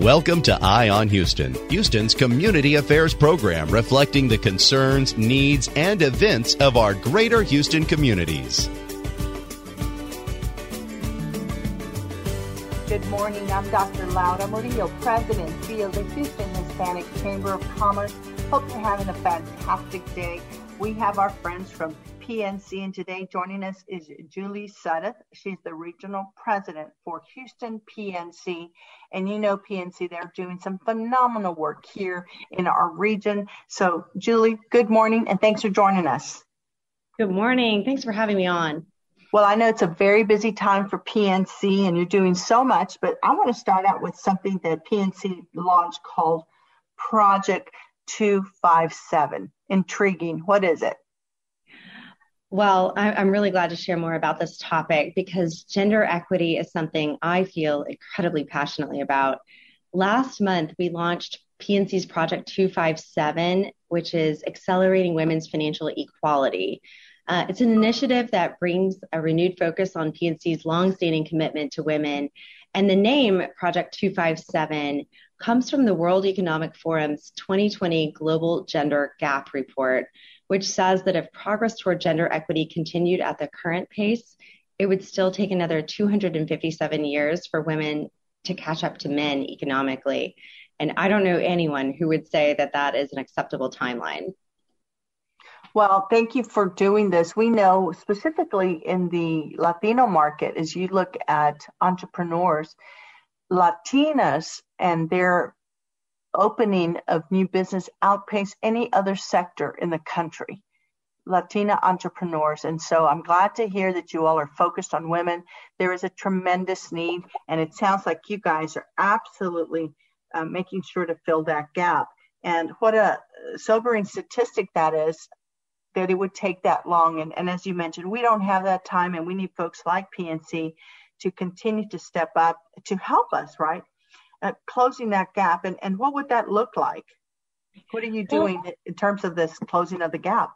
Welcome to Eye on Houston, Houston's community affairs program reflecting the concerns, needs, and events of our greater Houston communities. Good morning. I'm Dr. Laura Murillo, President of the Houston Hispanic Chamber of Commerce. Hope you're having a fantastic day. We have our friends from PNC, and today joining us is Julie Sudduth. She's the regional president for Houston PNC. And you know, PNC, they're doing some phenomenal work here in our region. So, Julie, good morning, and thanks for joining us. Good morning. Thanks for having me on. Well, I know it's a very busy time for PNC and you're doing so much, but I want to start out with something that PNC launched called Project 257. Intriguing. What is it? Well, I, am really glad to share more about this topic because gender equity is something I feel incredibly passionately about. Last month, we launched PNC's Project 257, which is Accelerating Women's Financial Equality. Uh, it's an initiative that brings a renewed focus on PNC's longstanding commitment to women. And the name Project 257 comes from the World Economic Forum's 2020 Global Gender Gap Report, which says that if progress toward gender equity continued at the current pace, it would still take another 257 years for women to catch up to men economically. And I don't know anyone who would say that that is an acceptable timeline. Well, thank you for doing this. We know specifically in the Latino market, as you look at entrepreneurs, Latinas and their opening of new business outpace any other sector in the country. Latina entrepreneurs. And so I'm glad to hear that you all are focused on women. There is a tremendous need, and it sounds like you guys are absolutely uh, making sure to fill that gap. And what a sobering statistic that is that it would take that long. And, and as you mentioned, we don't have that time, and we need folks like PNC to continue to step up to help us, right? Uh, closing that gap and, and what would that look like? What are you doing in terms of this closing of the gap?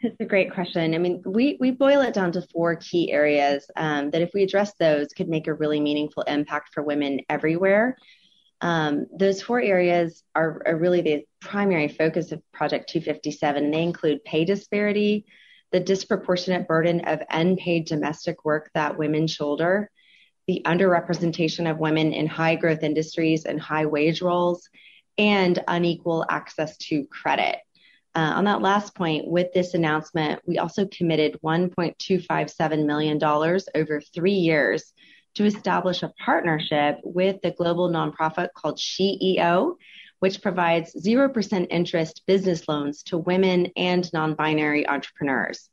It's a great question. I mean, we, we boil it down to four key areas um, that if we address those could make a really meaningful impact for women everywhere. Um, those four areas are, are, really the primary focus of Project 257. and They include pay disparity, the disproportionate burden of unpaid domestic work that women shoulder, the underrepresentation of women in high growth industries and high wage roles, and unequal access to credit. Uh, on that last point, with this announcement, we also committed $1.257 million over three years to establish a partnership with the global nonprofit called SheEO, which provides 0% interest business loans to women and non binary entrepreneurs.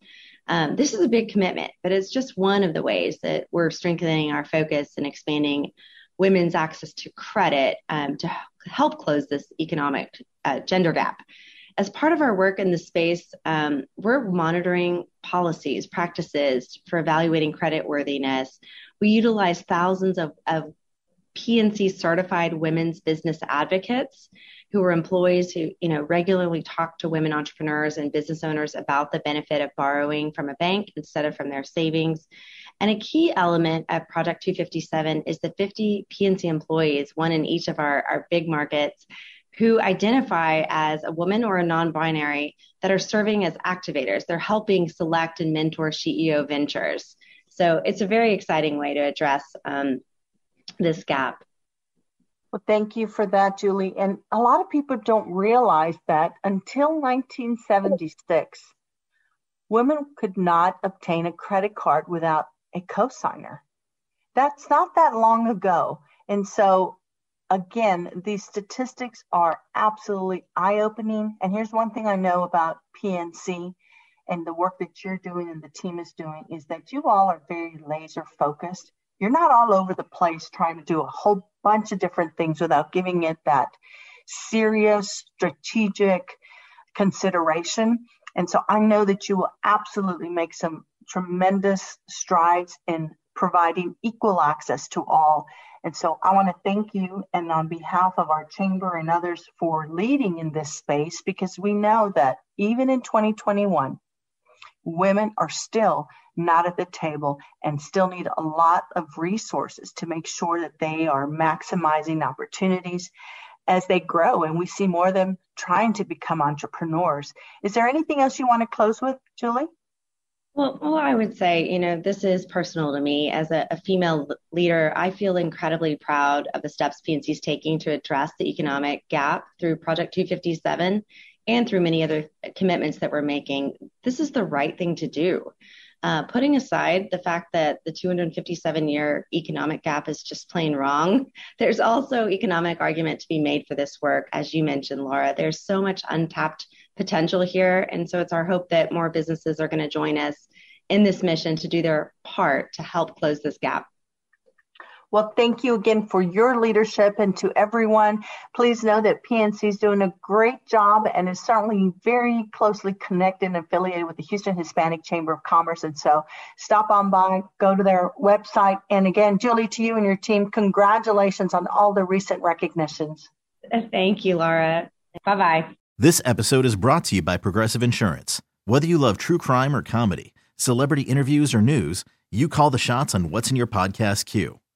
Um, this is a big commitment, but it's just one of the ways that we're strengthening our focus and expanding women's access to credit um, to help close this economic uh, gender gap. As part of our work in the space, um, we're monitoring policies, practices for evaluating credit worthiness. We utilize thousands of, of PNC certified women's business advocates who are employees who you know regularly talk to women entrepreneurs and business owners about the benefit of borrowing from a bank instead of from their savings. And a key element of Project 257 is the 50 PNC employees, one in each of our, our big markets, who identify as a woman or a non binary that are serving as activators. They're helping select and mentor SheEO ventures. So it's a very exciting way to address um, this gap. Well, thank you for that, Julie. And a lot of people don't realize that until 1976, women could not obtain a credit card without a cosigner. That's not that long ago. And so, again, these statistics are absolutely eye opening. And here's one thing I know about PNC and the work that you're doing and the team is doing is that you all are very laser focused. You're not all over the place trying to do a whole bunch of different things without giving it that serious, strategic consideration. And so I know that you will absolutely make some tremendous strides in providing equal access to all. And so I want to thank you and on behalf of our chamber and others for leading in this space because we know that even in 2021, women are still not at the table and still need a lot of resources to make sure that they are maximizing opportunities as they grow and we see more of them trying to become entrepreneurs. Is there anything else you want to close with, Julie? Well, well, I would say, you know, this is personal to me as a, a, female leader. I feel incredibly proud of the steps PNC is taking to address the economic gap through Project 257 and through many other commitments that we're making. This is the right thing to do. Uh, putting aside the fact that the 257 year economic gap is just plain wrong, there's also economic argument to be made for this work. As you mentioned, Laura, there's so much untapped potential here. And so it's our hope that more businesses are going to join us in this mission to do their part to help close this gap. Well, thank you again for your leadership and to everyone. Please know that PNC is doing a great job and is certainly very closely connected and affiliated with the Houston Hispanic Chamber of Commerce. And so stop on by, go to their website. And again, Julie, to you and your team, congratulations on all the recent recognitions. Thank you, Laura. Bye bye. This episode is brought to you by Progressive Insurance. Whether you love true crime or comedy, celebrity interviews or news, you call the shots on what's in your podcast queue.